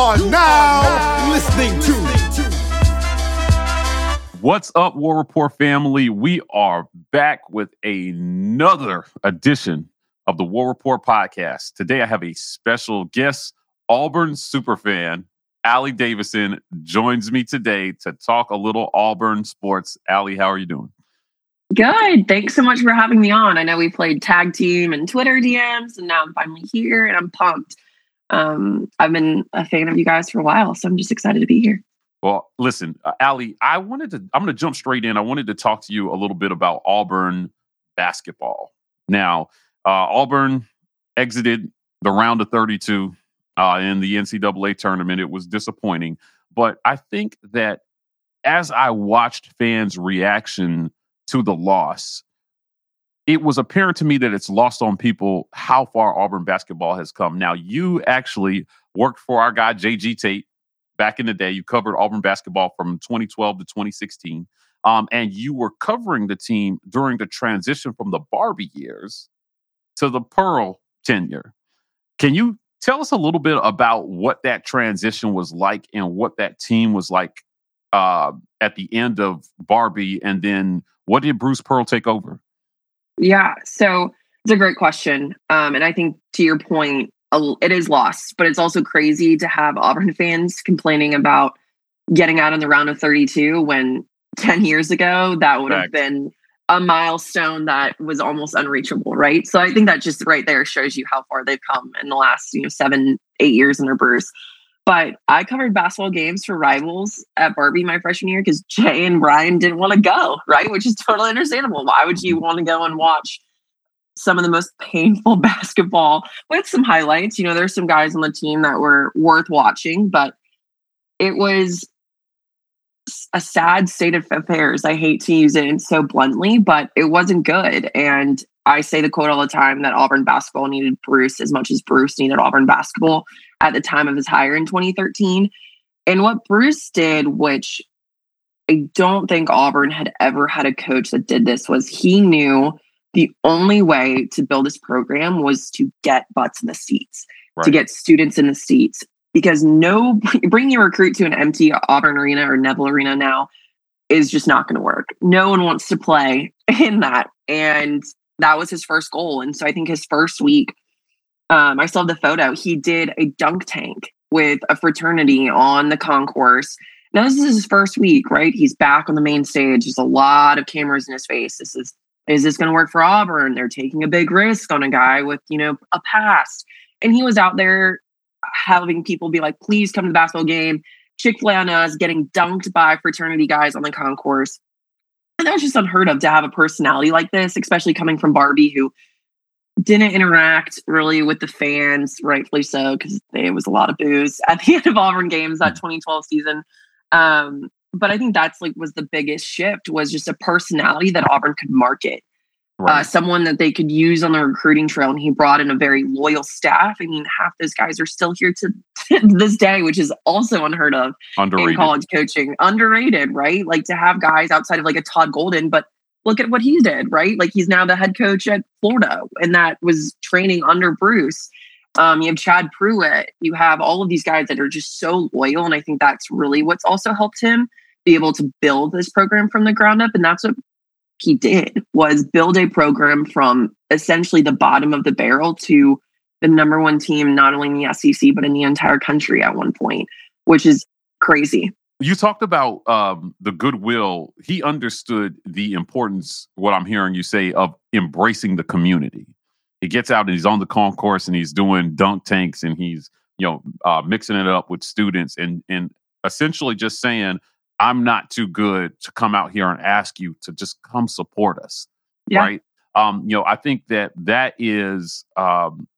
are now listening to. What's up, War Report family? We are back with another edition of the War Report podcast. Today, I have a special guest, Auburn superfan, Allie Davison, joins me today to talk a little Auburn sports. Allie, how are you doing? Good. Thanks so much for having me on. I know we played tag team and Twitter DMs, and now I'm finally here and I'm pumped. Um, I've been a fan of you guys for a while, so I'm just excited to be here. Well, listen, uh, Allie, I wanted to, I'm going to jump straight in. I wanted to talk to you a little bit about Auburn basketball. Now, uh, Auburn exited the round of 32 uh, in the NCAA tournament. It was disappointing. But I think that as I watched fans' reaction to the loss, it was apparent to me that it's lost on people how far Auburn basketball has come. Now, you actually worked for our guy, Jay G. Tate, back in the day. You covered Auburn basketball from 2012 to 2016. Um, and you were covering the team during the transition from the Barbee years to the Pearl tenure. Can you tell us a little bit about what that transition was like and what that team was like uh, at the end of Barbee? And then what did Bruce Pearl take over? Yeah, so it's a great question. Um, and I think to your point, it is lost, but it's also crazy to have Auburn fans complaining about getting out in the round of 32 when 10 years ago that would have been a milestone that was almost unreachable, right? So I think that just right there shows you how far they've come in the last, you know, seven, eight years in their Bruce. But I covered basketball games for rivals at Barbee my freshman year because Jay and Brian didn't want to go, right? Which is totally understandable. Why would you want to go and watch some of the most painful basketball with some highlights? You know, there's some guys on the team that were worth watching, but it was a sad state of affairs. I hate to use it so bluntly, but it wasn't good. And I say the quote all the time that Auburn basketball needed Bruce as much as Bruce needed Auburn basketball at the time of his hire in 2013. And what Bruce did, which I don't think Auburn had ever had a coach that did this, was he knew the only way to build this program was to get butts in the seats, right. to get students in the seats because no bringing your recruit to an empty Auburn arena or Neville arena now is just not going to work. No one wants to play in that, and that was his first goal. And so I think his first week, um, I saw the photo. He did a dunk tank with a fraternity on the concourse. Now this is his first week, right? He's back on the main stage. There's a lot of cameras in his face. This is is this going to work for Auburn? They're taking a big risk on a guy with you know a past, and he was out there having people be like, please come to the basketball game. Chick fil A on us, getting dunked by fraternity guys on the concourse. And that was just unheard of to have a personality like this, especially coming from Barbee, who didn't interact really with the fans, rightfully so, because there was a lot of booze at the end of Auburn games that 2012 season. Um, but I think that's like was the biggest shift was just a personality that Auburn could market right. uh, someone that they could use on the recruiting trail. And he brought in a very loyal staff. I mean, half those guys are still here to, this day, which is also unheard of Underrated. in college coaching. Underrated, right? Like to have guys outside of like a Todd Golden, but look at what he did, right? Like he's now the head coach at Florida, and that was training under Bruce. Um, you have Chad Prewitt. You have all of these guys that are just so loyal, and I think that's really what's also helped him be able to build this program from the ground up. And that's what he did was build a program from essentially the bottom of the barrel to the number one team, not only in the SEC, but in the entire country at one point, which is crazy. You talked about um, the goodwill. He understood the importance, what I'm hearing you say, of embracing the community. He gets out and he's on the concourse and he's doing dunk tanks and he's, you know, uh, mixing it up with students and and essentially just saying, I'm not too good to come out here and ask you to just come support us. Yeah. Right. Um, you know, I think that that is um,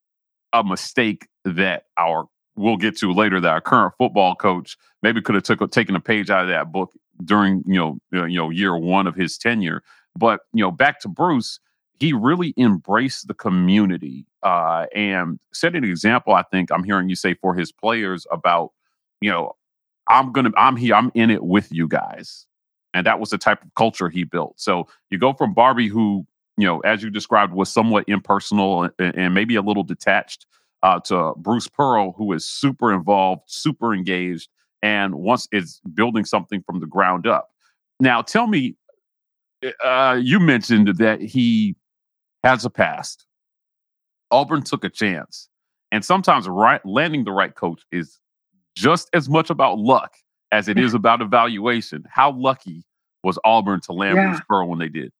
a mistake that our we'll get to later that our current football coach maybe could have took taken a page out of that book during you know you know year one of his tenure. But you know, back to Bruce, he really embraced the community uh, and set an example. I think I'm hearing you say for his players about you know I'm gonna I'm here, I'm in it with you guys. And that was the type of culture he built. So you go from Barbee, who, you know, as you described, was somewhat impersonal and, and maybe a little detached uh, to Bruce Pearl, who is super involved, super engaged, and once is building something from the ground up. Now, tell me, uh, you mentioned that he has a past. Auburn took a chance, and sometimes right landing the right coach is just as much about luck as it is about evaluation. How lucky was Auburn to land yeah. Bruce Pearl when they did?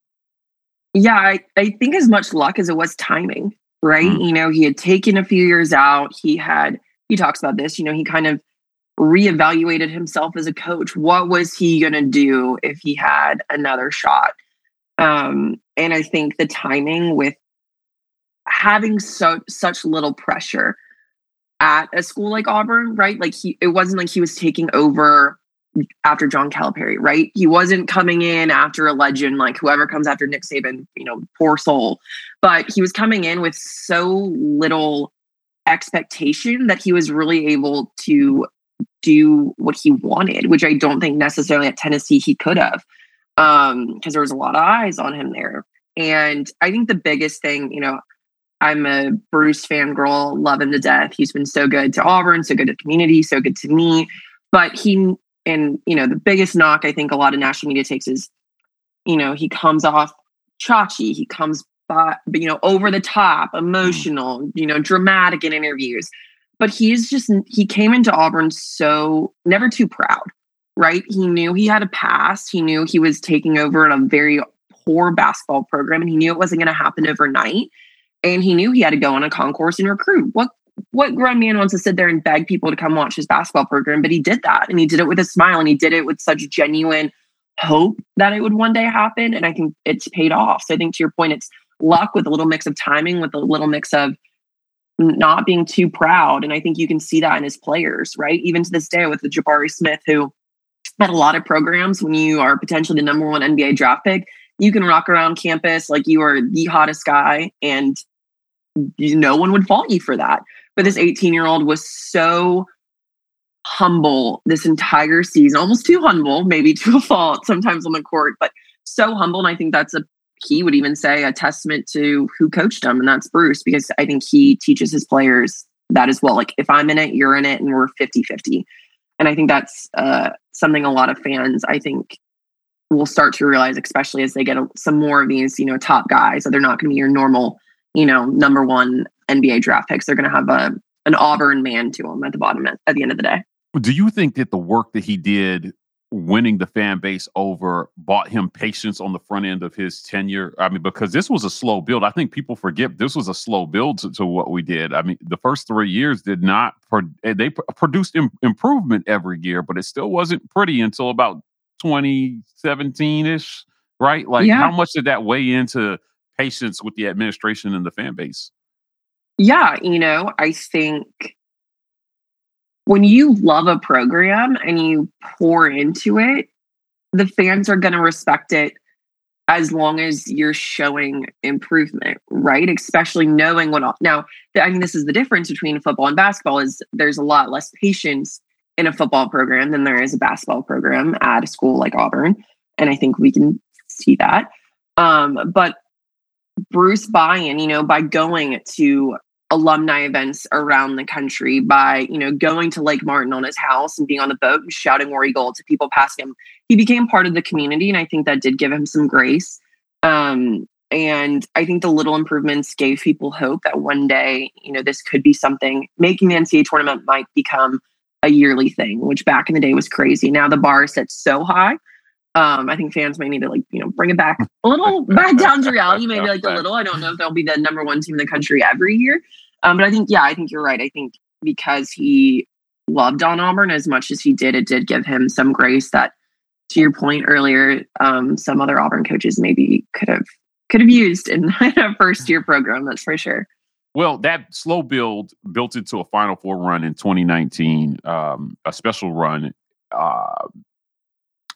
Yeah, I, I think as much luck as it was timing, right? Mm. You know, he had taken a few years out. He had, he talks about this, you know, he kind of reevaluated himself as a coach. What was he going to do if he had another shot? Um, and I think the timing with having so such little pressure at a school like Auburn, right? Like he, it wasn't like he was taking over after John Calipari, right? He wasn't coming in after a legend like whoever comes after Nick Saban, you know, poor soul. But he was coming in with so little expectation that he was really able to do what he wanted, which I don't think necessarily at Tennessee he could have. Um, because there was a lot of eyes on him there. And I think the biggest thing, you know, I'm a Bruce fan girl, love him to death. He's been so good to Auburn, so good to the community, so good to me. But he and you know the biggest knock I think a lot of national media takes is, you know, he comes off chachi, he comes by, you know, over the top, mm. emotional, you know, dramatic in interviews. But he's just he came into Auburn so never too proud, right? He knew he had a past. He knew he was taking over in a very poor basketball program, and he knew it wasn't going to happen overnight. And he knew he had to go on a concourse and recruit. What what grown man wants to sit there and beg people to come watch his basketball program? But he did that and he did it with a smile and he did it with such genuine hope that it would one day happen. And I think it's paid off. So I think to your point, it's luck with a little mix of timing, with a little mix of not being too proud. And I think you can see that in his players, right? Even to this day with the Jabari Smith, who had a lot of programs when you are potentially the number one NBA draft pick, you can rock around campus like you are the hottest guy and no one would fault you for that. But this 18 year old was so humble this entire season, almost too humble, maybe to a fault sometimes on the court, but so humble. And I think that's a, he would even say, a testament to who coached him, and that's Bruce, because I think he teaches his players that as well. Like, if I'm in it, you're in it, and we're 50 50. And I think that's uh, something a lot of fans, I think, will start to realize, especially as they get some more of these, you know, top guys. that they're not going to be your normal you know, number one NBA draft picks. They're going to have a an Auburn man to them at the bottom at, at the end of the day. Do you think that the work that he did winning the fan base over bought him patience on the front end of his tenure? I mean, because this was a slow build. I think people forget this was a slow build to, to what we did. I mean, the first three years did not, pro- eh, they produced Im- improvement every year, but it still wasn't pretty until about 2017 ish, right? Like, yeah. how much did that weigh into patience with the administration and the fan base? Yeah, you know, I think when you love a program and you pour into it, the fans are going to respect it as long as you're showing improvement, right? Especially knowing what now. I mean, this is the difference between football and basketball is there's a lot less patience in a football program than there is a basketball program at a school like Auburn, and I think we can see that. Um, but Bruce buy-in, you know, by going to alumni events around the country, by, you know, going to Lake Martin on his house and being on the boat and shouting War Eagle to people passing him. He became part of the community, and I think that did give him some grace. Um, and I think the little improvements gave people hope that one day, you know, this could be something. Making the NCAA tournament might become a yearly thing, which back in the day was crazy. Now the bar is set so high um, I think fans may need to like, you know, bring it back a little back down to reality, maybe like a little. I don't know if they'll be the number one team in the country every year. Um, but I think, yeah, I think you're right. I think because he loved Don Auburn as much as he did, it did give him some grace that to your point earlier, um, some other Auburn coaches maybe could have could have used in a first year program, that's for sure. Well, that slow build built into a Final Four run in 2019, um, a special run. Uh,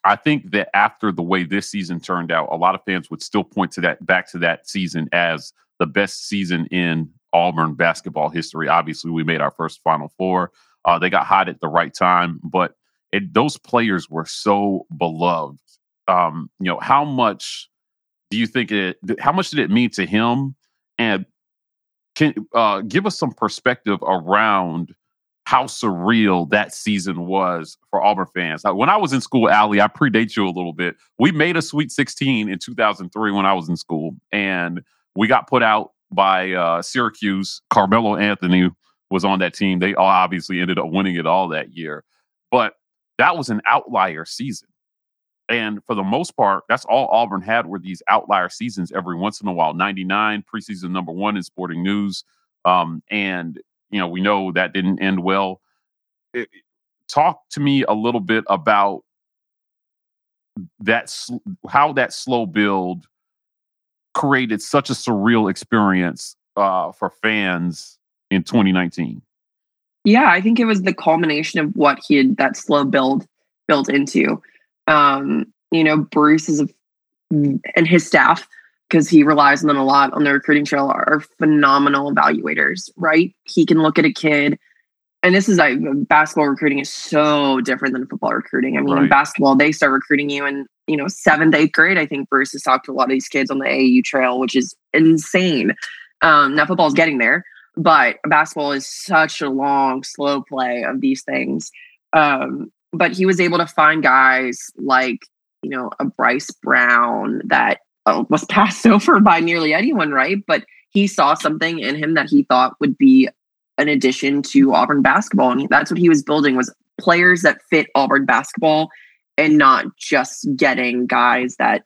I think that after the way this season turned out, a lot of fans would still point to that back to that season as the best season in Auburn basketball history. Obviously, we made our first Final Four. Uh, they got hot at the right time, but it, those players were so beloved. Um, you know, how much do you think it? How much did it mean to him? And can uh, give us some perspective around how surreal that season was for Auburn fans. When I was in school, Allie, I predate you a little bit. We made a Sweet 16 in 2003 when I was in school, and we got put out by uh, Syracuse. Carmelo Anthony was on that team. They all obviously ended up winning it all that year, but that was an outlier season. And for the most part, that's all Auburn had were these outlier seasons every once in a while. 99, preseason number one in sporting news. Um, and, you know, we know that didn't end well. It, talk to me a little bit about that, how that slow build created such a surreal experience uh, for fans in 2019. Yeah, I think it was the culmination of what he had that slow build built into. Um, you know, Bruce is a, and his staff, because he relies on them a lot on the recruiting trail, are phenomenal evaluators, right? He can look at a kid, and this is like basketball recruiting is so different than football recruiting. I mean, right. in basketball, they start recruiting you in, you know, seventh, eighth grade. I think Bruce has talked to a lot of these kids on the AAU trail, which is insane. Um, now football is getting there, but basketball is such a long, slow play of these things. Um, but he was able to find guys like you know a Bryce Brown that was passed over by nearly anyone, right? But he saw something in him that he thought would be an addition to Auburn basketball, and that's what he was building was players that fit Auburn basketball, and not just getting guys that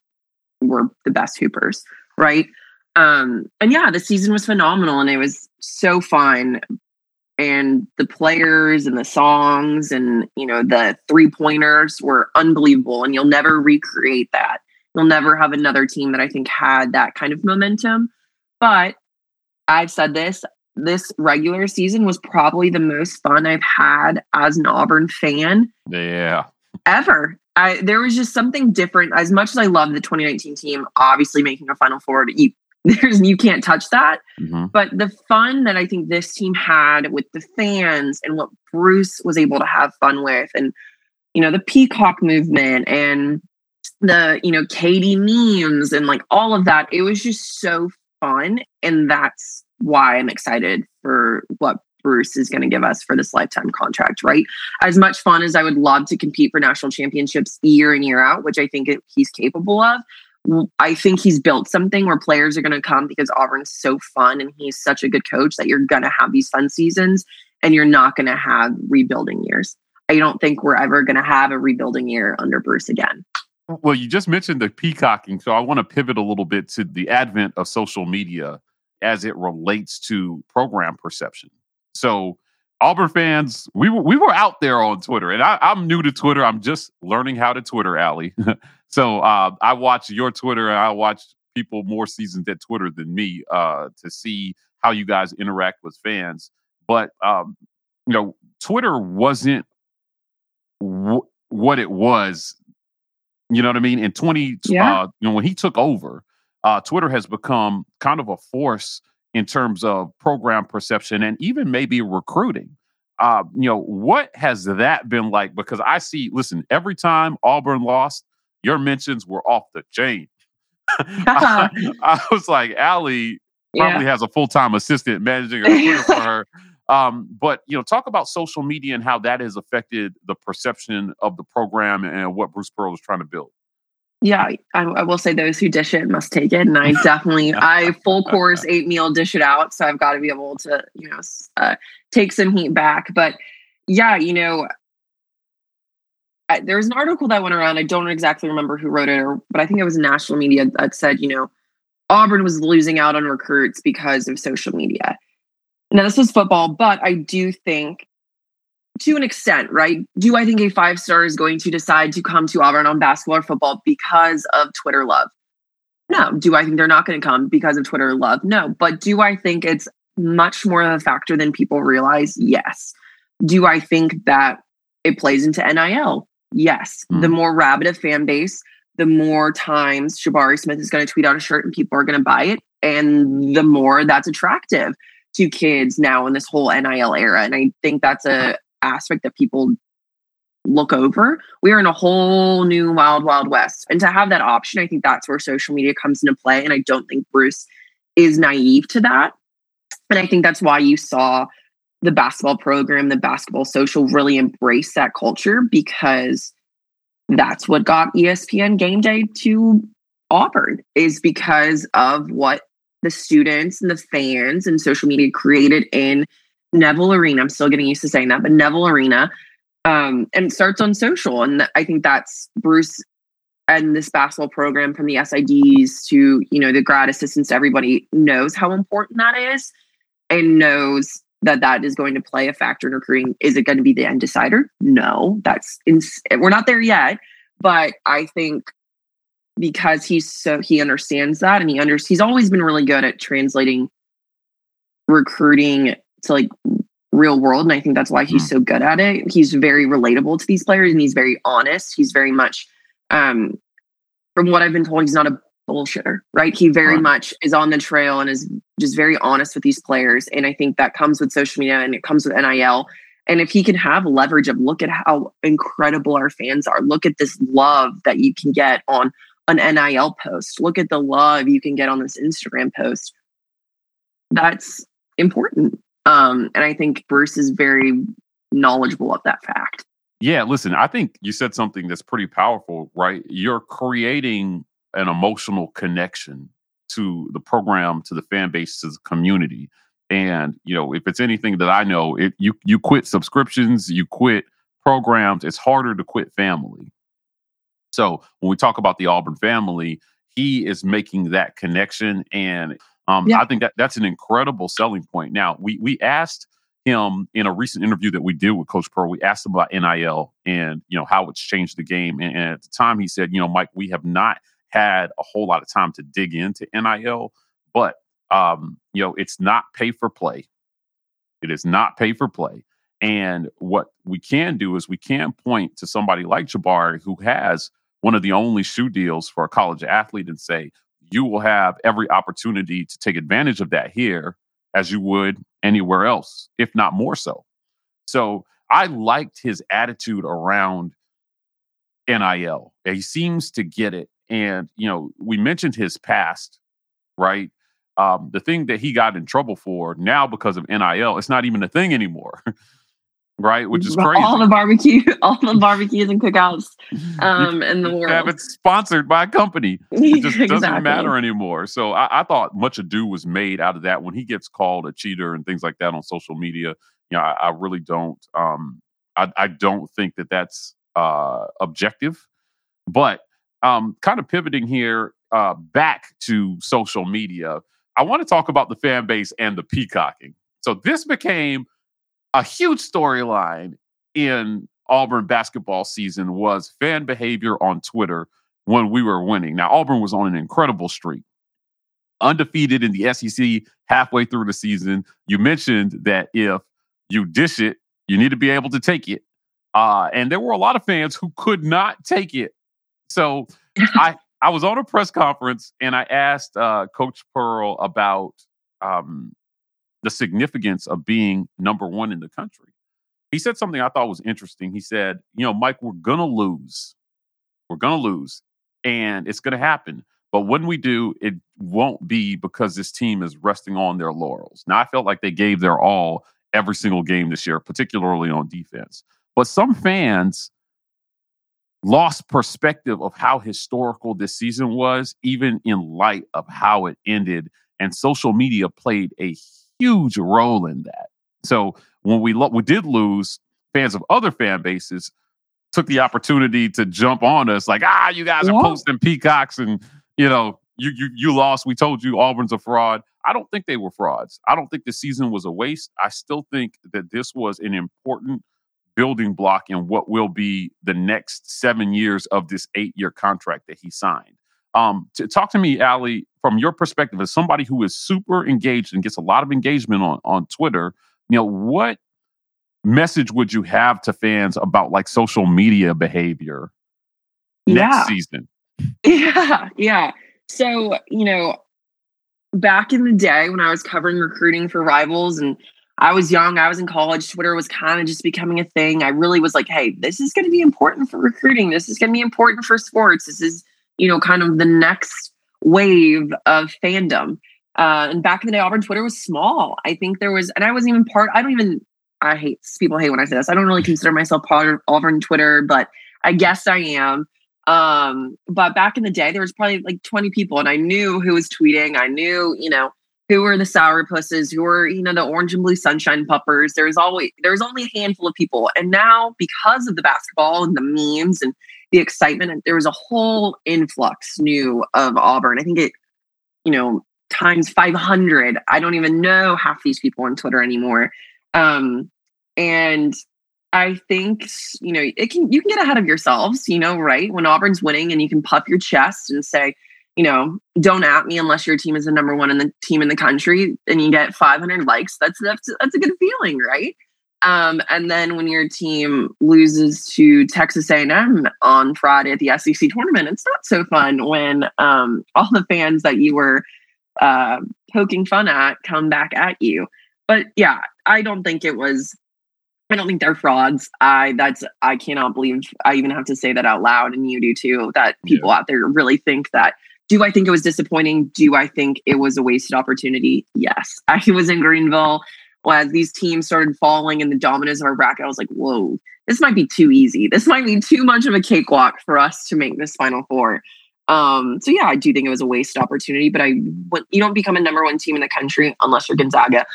were the best hoopers, right? Um, and yeah, the season was phenomenal, and it was so fun and the players and the songs and you know the three pointers were unbelievable and you'll never recreate that you'll never have another team that i think had that kind of momentum but i've said this this regular season was probably the most fun i've had as an auburn fan yeah ever I, there was just something different. As much as I love the 2019 team, obviously making a Final Four, you there's you can't touch that. Mm-hmm. But the fun that I think this team had with the fans and what Bruce was able to have fun with, and you know the Peacock movement and the you know KD memes and like all of that, it was just so fun, and that's why I'm excited for what Bruce is going to give us for this lifetime contract, right? As much fun as I would love to compete for national championships year in, and year out, which I think he's capable of, I think he's built something where players are going to come because Auburn's so fun and he's such a good coach that you're going to have these fun seasons and you're not going to have rebuilding years. I don't think we're ever going to have a rebuilding year under Bruce again. Well, you just mentioned the peacocking, so I want to pivot a little bit to the advent of social media as it relates to program perception. So, Auburn fans, we were we were out there on Twitter, and I, am new to Twitter. I'm just learning how to Twitter, Allie. So uh, I watch your Twitter and I watch people more seasoned at Twitter than me uh, to see how you guys interact with fans. But um, you know, Twitter wasn't w- what it was. You know what I mean? In twenty, yeah. uh, you know, when he took over, uh, Twitter has become kind of a force in terms of program perception and even maybe recruiting. Uh, you know, what has that been like? Because I see, listen, every time Auburn lost, your mentions were off the chain. I, I, was like, Allie probably yeah. has a full time assistant managing her for her. Um, but you know, talk about social media and how that has affected the perception of the program and what Bruce Pearl is trying to build. Yeah, I, I, will say those who dish it must take it, and I definitely, I full course eight meal dish it out, so I've got to be able to, you know, uh, take some heat back. But yeah, you know, there was an article that went around. I don't exactly remember who wrote it, or, but I think it was national media that said, you know, Auburn was losing out on recruits because of social media. Now, this was football, but I do think to an extent, right? Do I think a five star is going to decide to come to Auburn on basketball or football because of Twitter love? No. Do I think they're not going to come because of Twitter love? No. But do I think it's much more of a factor than people realize? Yes. Do I think that it plays into NIL? Yes. Mm. The more rabid a fan base, the more times Jabari Smith is going to tweet out a shirt and people are going to buy it. And the more that's attractive to kids now in this whole NIL era. And I think that's a uh-huh. aspect that people look over. We are in a whole new wild, wild west. And to have that option, I think that's where social media comes into play. And I don't think Bruce is naive to that. And I think that's why you saw the basketball program, the basketball social really embrace that culture because that's what got ESPN game day to Auburn is because of what the students and the fans and social media created in Neville Arena. I'm still getting used to saying that, but Neville Arena. Um, and starts on social. And I think that's Bruce and this basketball program from the SIDs to, you know, the grad assistants, everybody knows how important that is and knows that that is going to play a factor in recruiting. Is it going to be the end decider? No, that's ins- we're not there yet. But I think because he's so he understands that and he under he's always been really good at translating recruiting to like real world and i think that's why he's mm. so good at it he's very relatable to these players and he's very honest he's very much um from what i've been told he's not a bullshitter, right? He very right. much is on the trail and is just very honest with these players. And I think that comes with social media and it comes with NIL. And if he can have leverage of look at how incredible our fans are, look at this love that you can get on an NIL post, look at the love you can get on this Instagram post. That's important. Um, and I think Bruce is very knowledgeable of that fact. Yeah, listen, I think you said something that's pretty powerful, right? You're creating an emotional connection to the program, to the fan base, to the community. And you know, if it's anything that I know, it you you quit subscriptions, you quit programs. It's harder to quit family. So when we talk about the Auburn family, he is making that connection, and um, yeah. I think that that's an incredible selling point. Now we we asked him in a recent interview that we did with Coach Pearl. We asked him about NIL and you know how it's changed the game, and, and at the time he said, you know, Mike, we have not had a whole lot of time to dig into NIL, but um, you know, it's not pay for play. It is not pay for play. And what we can do is we can point to somebody like Jabari who has one of the only shoe deals for a college athlete and say, you will have every opportunity to take advantage of that here as you would anywhere else, if not more so. So I liked his attitude around NIL. He seems to get it. And, you know, we mentioned his past, right? Um, the thing that he got in trouble for now because of NIL, it's not even a thing anymore. right? Which is crazy. All the barbecue, all the barbecues and cookouts um, in the world. Have it sponsored by a company. It just exactly. doesn't matter anymore. So I, I, thought much ado was made out of that when he gets called a cheater and things like that on social media. You know, I, I really don't. Um, I, I don't think that that's uh, objective. But um, kind of pivoting here uh, back to social media, I want to talk about the fan base and the peacocking. So this became a huge storyline in Auburn basketball season was fan behavior on Twitter when we were winning. Now Auburn was on an incredible streak. Undefeated in the SEC halfway through the season. You mentioned that if you dish it, you need to be able to take it. Uh, and there were a lot of fans who could not take it so I I was on a press conference and I asked uh, Coach Pearl about um, the significance of being number one in the country. He said something I thought was interesting. He said, "You know, Mike, we're gonna lose. We're gonna lose, and it's gonna happen." But when we do, it won't be because this team is resting on their laurels. Now, I felt like they gave their all every single game this year, particularly on defense. But some fans lost perspective of how historical this season was, even in light of how it ended. And social media played a huge role in that. So when we lo- we did lose, fans of other fan bases took the opportunity to jump on us, like, ah, you guys are posting peacocks, and you know, you you you lost. We told you Auburn's a fraud. I don't think they were frauds. I don't think the season was a waste. I still think that this was an important building block in what will be the next seven years of this eight year contract that he signed. Um, to talk to me, Allie, from your perspective as somebody who is super engaged and gets a lot of engagement on, on Twitter, you know, what message would you have to fans about like social media behavior next yeah. season? Yeah, yeah. So, you know, back in the day when I was covering recruiting for rivals and I was young, I was in college, Twitter was kind of just becoming a thing. I really was like, hey, this is going to be important for recruiting. This is going to be important for sports. This is, you know, kind of the next wave of fandom. Uh, and back in the day, Auburn Twitter was small. I think there was, and I wasn't even part. I don't even. I hate people hate when I say this. I don't really consider myself part of Auburn Twitter, but I guess I am. Um, but back in the day, there was probably like 20 people, and I knew who was tweeting. I knew, you know, who were the sour pusses, who were, you know, the orange and blue sunshine puppers. There was always there was only a handful of people. And now, because of the basketball and the memes and the excitement, there was a whole influx new of Auburn. I think it, you know, times 500. I don't even know half these people on Twitter anymore. Um, and I think you know it can you can get ahead of yourselves, you know, right? When Auburn's winning and you can puff your chest and say, you know, don't at me unless your team is the number one in the team in the country and you get 500 likes. That's that's that's a good feeling, right? Um, and then when your team loses to Texas A&M on Friday at the SEC tournament, it's not so fun when um, all the fans that you were uh, poking fun at come back at you. But yeah, I don't think it was I don't think they're frauds. I that's I cannot believe I even have to say that out loud, and you do too. That people yeah. out there really think that. Do I think it was disappointing? Do I think it was a wasted opportunity? Yes. I was in Greenville as these teams started falling in the dominoes of our bracket. I was like, whoa, this might be too easy. This might be too much of a cakewalk for us to make this final four. Um, so yeah, I do think it was a wasted opportunity, but I you don't become a number one team in the country unless you're Gonzaga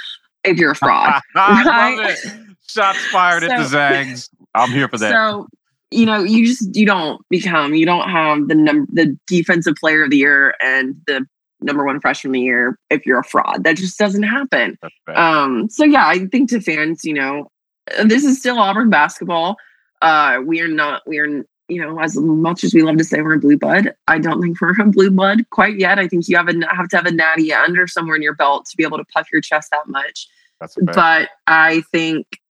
if you're a fraud. right? Shots fired so, at the Zags. I'm here for that. So, you know, you just you don't become you don't have the number the defensive player of the year and the number one freshman of the year if you're a fraud. That just doesn't happen. Um, so yeah, I think to fans, you know, this is still Auburn basketball. Uh, we are not we are you know, as much as we love to say we're a blue blood, I don't think we're a blue blood quite yet. I think you have a have to have a natty under somewhere in your belt to be able to puff your chest that much. but I think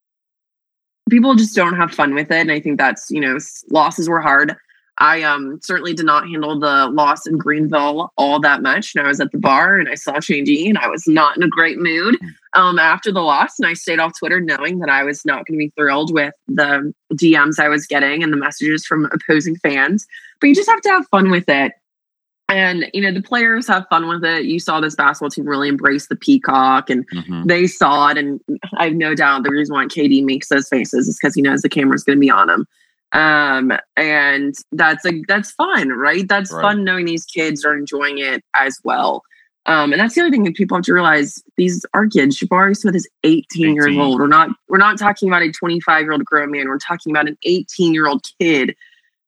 people just don't have fun with it. And I think that's, you know, losses were hard. I um certainly did not handle the loss in Greenville all that much. And I was at the bar and I saw Shangy and I was not in a great mood hmm. um, after the loss. And I stayed off Twitter knowing that I was not going to be thrilled with the DMs I was getting and the messages from opposing fans. But you just have to have fun with it. And you know the players have fun with it. You saw this basketball team really embrace the peacock, and mm-hmm. they saw it. And I have no doubt the reason why KD makes those faces is because he knows the camera's going to be on him. Um, and that's like that's fun, right? That's right. fun knowing these kids are enjoying it as well. Um, and that's the other thing that people have to realize: these are kids. Jabari Smith is 18, 18. years old. We're not we're not talking about a 25 year old grown man. We're talking about an 18 year old kid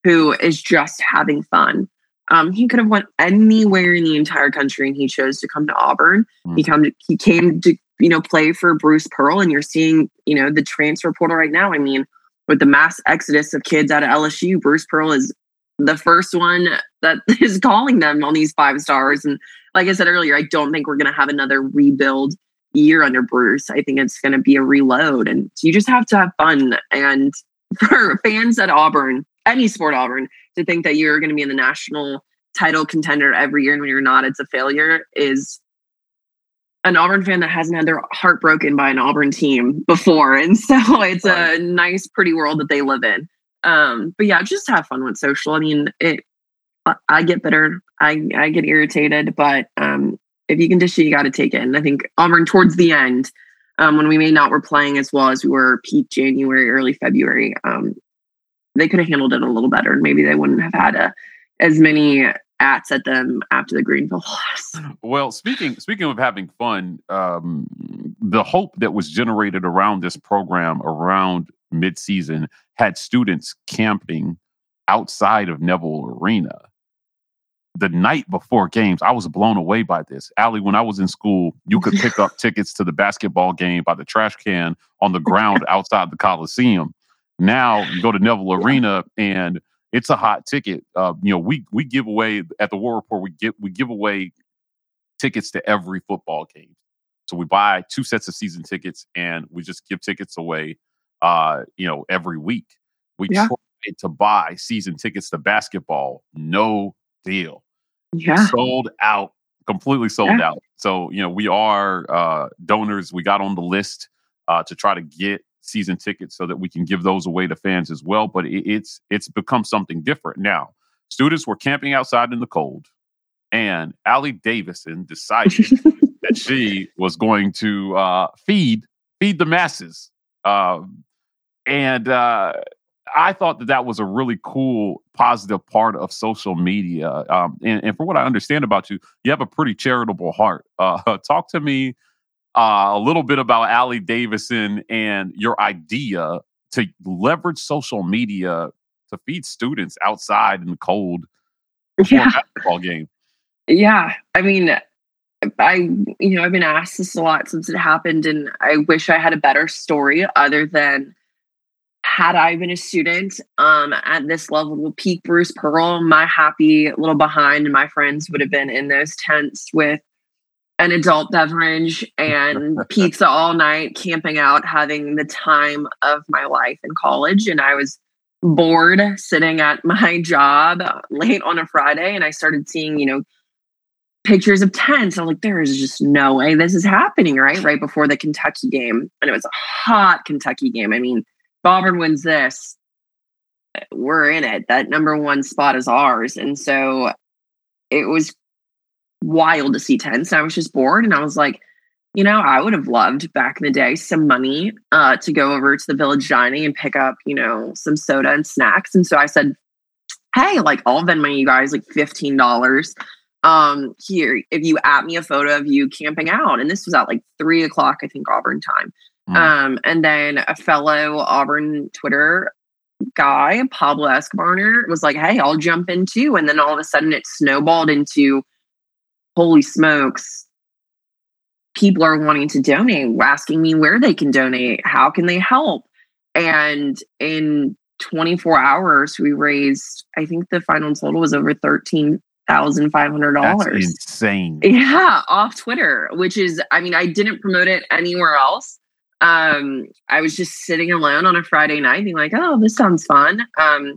who is just having fun. Um, he could have went anywhere in the entire country, and he chose to come to Auburn. Mm. He come to, he came to you know play for Bruce Pearl, and you're seeing you know the transfer portal right now. I mean, with the mass exodus of kids out of LSU, Bruce Pearl is the first one that is calling them on these five stars. And like I said earlier, I don't think we're going to have another rebuild year under Bruce. I think it's going to be a reload, and you just have to have fun. And for fans at Auburn, any sport Auburn, to think that you're going to be in the national title contender every year and when you're not, it's a failure is an Auburn fan that hasn't had their heart broken by an Auburn team before. And so it's a nice, pretty world that they live in. Um, but yeah, just have fun with social. I mean, it, I get bitter. I, I get irritated, but um, if you can dish it, you got to take it. And I think Auburn towards the end, um, when we may not were playing as well as we were peak January, early February, um, they could have handled it a little better and maybe they wouldn't have had a, as many ats at them after the Greenville loss. Well, speaking speaking of having fun, um, the hope that was generated around this program around midseason had students camping outside of Neville Arena. The night before games, I was blown away by this. Allie, when I was in school, you could pick up tickets to the basketball game by the trash can on the ground outside the Coliseum. Now you go to Neville Arena and it's a hot ticket. Uh, you know, we we give away at the War Report. We get we give away tickets to every football game. So we buy two sets of season tickets and we just give tickets away. Uh, you know, every week we yeah. try to buy season tickets to basketball. No deal. Yeah, sold out. Completely sold yeah. out. So you know, we are uh, donors. We got on the list uh, to try to get season tickets so that we can give those away to fans as well. But it, it's it's become something different now. Students were camping outside in the cold, and Allie Davison decided that she was going to uh, feed feed the masses. Um, and uh, I thought that that was a really cool, positive part of social media. Um, and, and from what I understand about you, you have a pretty charitable heart. Uh, talk to me uh, a little bit about Allie Davison and your idea to leverage social media to feed students outside in the cold Yeah. basketball game. Yeah. I mean, I, you know, I've been asked this a lot since it happened, and I wish I had a better story other than had I been a student um, at this level, peak Bruce Pearl, my happy little behind and my friends would have been in those tents with an adult beverage and pizza all night, camping out, having the time of my life in college. And I was bored sitting at my job late on a Friday, and I started seeing, you know, pictures of tents. I'm like, there is just no way this is happening, right? Right before the Kentucky game. And it was a hot Kentucky game. I mean, Auburn wins this, we're in it. That number one spot is ours. And so it was wild to see tents. I was just bored and I was like, you know, I would have loved back in the day some money uh, to go over to the village dining and pick up, you know, some soda and snacks. And so I said, hey, like I'll Venmo you guys like $15 um here if you at me a photo of you camping out and this was at like three o'clock i think auburn time Mm. um and then a fellow auburn twitter guy pablo escobar was like hey i'll jump in too and then all of a sudden it snowballed into holy smokes people are wanting to donate asking me where they can donate how can they help and in 24 hours we raised i think the final total was over 13 thousand five hundred dollars. insane. Yeah, off Twitter, which is, I mean, I didn't promote it anywhere else. Um, I was just sitting alone on a Friday night, being like, "Oh, this sounds fun." Um,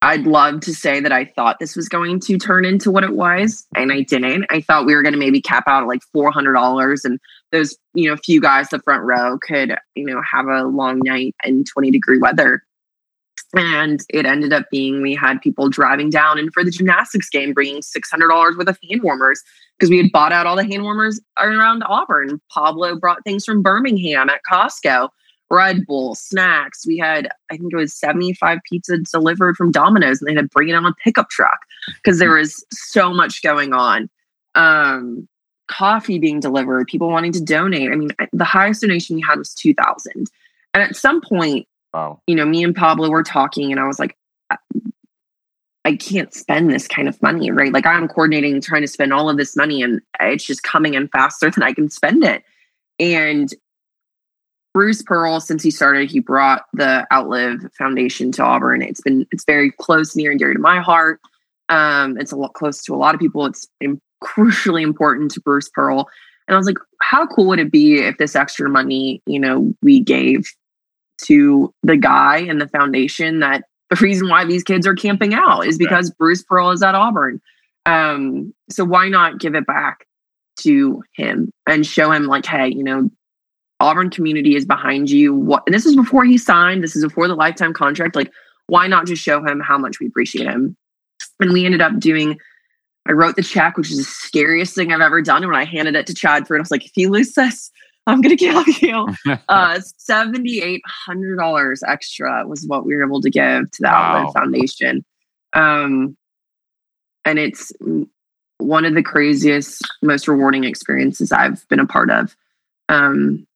I'd love to say that I thought this was going to turn into what it was, and I didn't. I thought we were going to maybe cap out at like four hundred dollars, and those, you know, few guys the front row could, you know, have a long night in twenty degree weather. And it ended up being we had people driving down and for the gymnastics game bringing $600 worth of hand warmers because we had bought out all the hand warmers around Auburn. Pablo brought things from Birmingham at Costco, Red Bull, snacks. We had, I think it was 75 pizzas delivered from Domino's and they had to bring it on a pickup truck because there was so much going on. Um, coffee being delivered, people wanting to donate. I mean, the highest donation we had was 2000 And at some point, Wow. you know, me and Pablo were talking, and I was like, I can't spend this kind of money, right? Like, I'm coordinating, trying to spend all of this money, and it's just coming in faster than I can spend it. And Bruce Pearl, since he started, he brought the Outlive Foundation to Auburn. It's been it's very close, near and dear to my heart. Um, it's a lot close to a lot of people. It's im- crucially important to Bruce Pearl. And I was like, how cool would it be if this extra money, you know, we gave to the guy and the foundation that the reason why these kids are camping out is because Bruce Pearl is at Auburn. Um, so why not give it back to him and show him like, hey, you know, Auburn community is behind you. What and this is before he signed, this is before the lifetime contract. Like, why not just show him how much we appreciate him? And we ended up doing I wrote the check, which is the scariest thing I've ever done. And when I handed it to Chadford, I was like, if you lose this, I'm gonna kill you. uh, seventy eight hundred dollars extra was what we were able to give to the Wow. Outlet Foundation, um, and it's one of the craziest, most rewarding experiences I've been a part of. Um,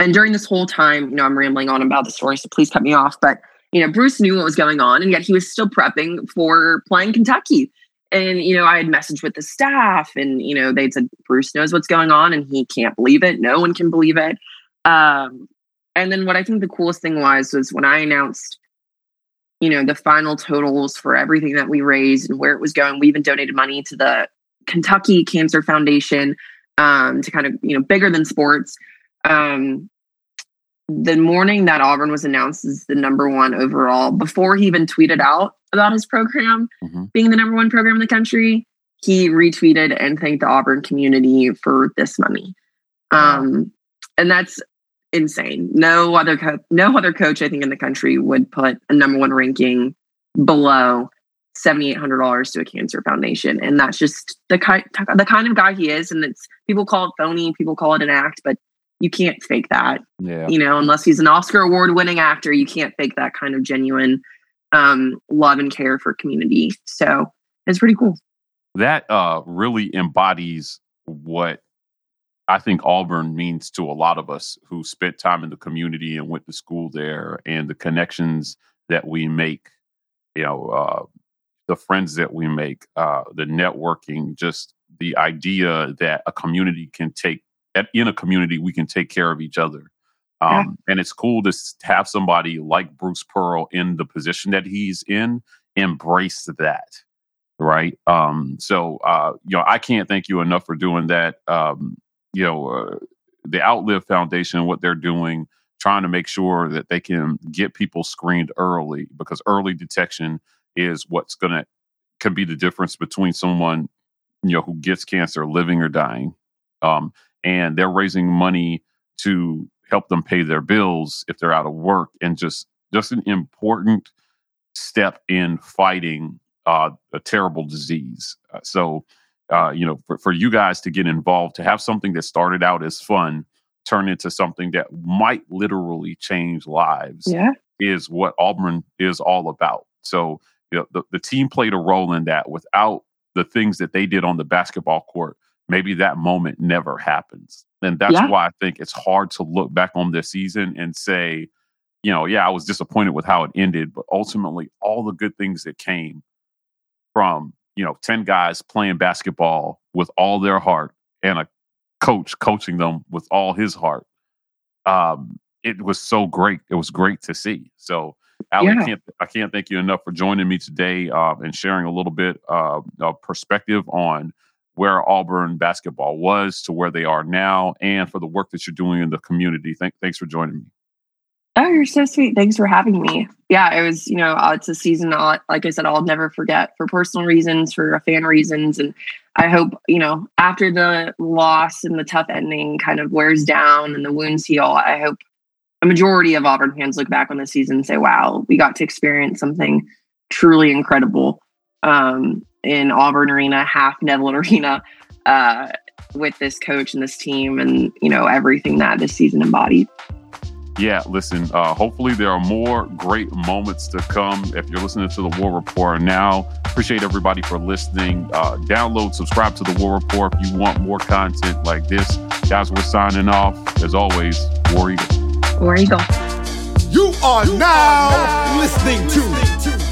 and during this whole time, you know, I'm rambling on about the story, so please cut me off. But you know, Bruce knew what was going on, and yet he was still prepping for playing Kentucky. And you know, I had messaged with the staff, and you know, they said Bruce knows what's going on, and he can't believe it. No one can believe it. Um, and then what I think the coolest thing was was when I announced, you know, the final totals for everything that we raised and where it was going. We even donated money to the Kentucky Cancer Foundation um, to kind of you know bigger than sports. Um, the morning that Auburn was announced as the number one overall, before he even tweeted out about his program Mhm. being the number one program in the country, he retweeted and thanked the Auburn community for this money. Um, and that's insane. No other co- no other coach I think in the country would put a number one ranking below $7800 to a cancer foundation and that's just the kind the kind of guy he is and it's people call it phony people call it an act but you can't fake that Yeah. you know unless he's an oscar award winning actor you can't fake that kind of genuine um, love and care for community so it's pretty cool that uh, really embodies what I think Auburn means to a lot of us who spent time in the community and went to school there, and the connections that we make, you know, uh, the friends that we make, uh, the networking, just the idea that a community can take at, in a community we can take care of each other. Yeah. Um, And it's cool to have somebody like Bruce Pearl in the position that he's in embrace that right um so uh you know i can't thank you enough for doing that um you know uh, the outlive foundation what they're doing trying to make sure that they can get people screened early because early detection is what's gonna can be the difference between someone you know who gets cancer living or dying um and they're raising money to help them pay their bills if they're out of work and just just an important step in fighting uh, a terrible disease. Uh, so, uh, you know, for, for you guys to get involved, to have something that started out as fun turn into something that might literally change lives yeah is what Auburn is all about. So, you know, the, the team played a role in that. Without the things that they did on the basketball court, maybe that moment never happens. And that's Yeah. why I think it's hard to look back on this season and say, you know, yeah, I was disappointed with how it ended, but ultimately, all the good things that came from, you know, 10 guys playing basketball with all their heart and a coach coaching them with all his heart. Um, it was so great. It was great to see. So, Allie, I can't I can't thank you enough for joining me today uh, and sharing a little bit uh, of perspective on where Auburn basketball was to where they are now, and for the work that you're doing in the community. Thank, thanks for joining me. Oh, you're so sweet. Thanks for having me. Yeah, it was, you know, it's a season, I'll, like I said, I'll never forget for personal reasons, for fan reasons. And I hope, you know, after the loss and the tough ending kind of wears down and the wounds heal, I hope a majority of Auburn fans look back on the season and say, wow, we got to experience something truly incredible um, in Auburn Arena, half Neville Arena, uh, with this coach and this team and, you know, everything that this season embodied. Yeah, listen, uh, hopefully there are more great moments to come. If you're listening to the War Report now, appreciate everybody for listening. Uh, download, subscribe to the War Report if you want more content like this. Guys, we're signing off. As always, War Eagle. War Eagle. You are now listening to